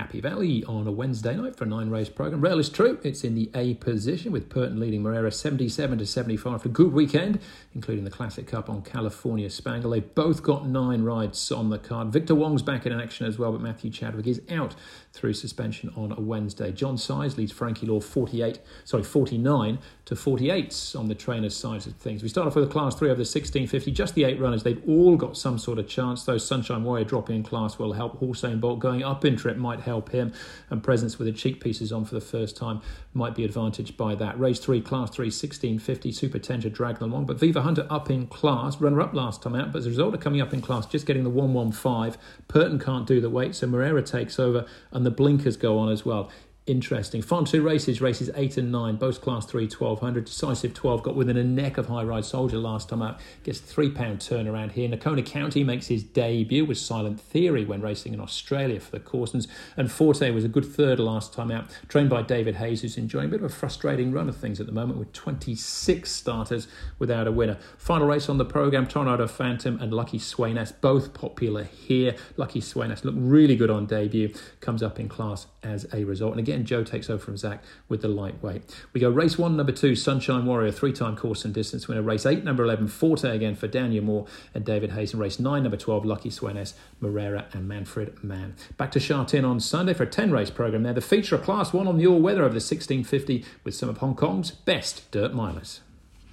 Happy Valley on a Wednesday night for a nine race program. Rail is true, it's in the A position with Purton leading Moreira 77 to 75 for a good weekend, including the Classic Cup on California Spangle. They've both got nine rides on the card. Victor Wong's back in action as well, but Matthew Chadwick is out through suspension on a Wednesday. John Size leads Frankie Lor 48, sorry, 49 to 48 on the trainer's side of things. We start off with a class three over the 1650, just the eight runners. They've all got some sort of chance. Though Sunshine Warrior dropping in class will help. Hussein Bolt going up in trip might help him, and presence with the cheek pieces on for the first time might be advantaged by that. Race three, class three, 1650, Super Tender dragged along, but Viva Hunter up in class, runner up last time out, but as a result of coming up in class, just getting the 115, Purton can't do the weight, so Moreira takes over, and the blinkers go on as well interesting. Final two races, races 8 and 9, both class 3, 1200. Decisive 12 got within a neck of High Ride Soldier last time out. Gets a £3 turnaround here. Nakona County makes his debut with Silent Theory when racing in Australia for the Corsons. And Forte was a good third last time out, trained by David Hayes, who's enjoying a bit of a frustrating run of things at the moment with 26 starters without a winner. Final race on the programme, Tornado Phantom and Lucky Sweynesse, both popular here. Lucky Sweynesse looked really good on debut, comes up in class as a result. And again, and Joe takes over from Zac with the lightweight. We go race one, number two, Sunshine Warrior, three time course and distance winner. Race eight, number 11, Forte again for Daniel Moore and David Hayes. And race nine, number 12, Lucky Sweynesse, Moreira and Manfred Man. Back to Sha Tin on Sunday for a 10 race program there. The feature of class one on the all weather over the 1650 with some of Hong Kong's best dirt milers.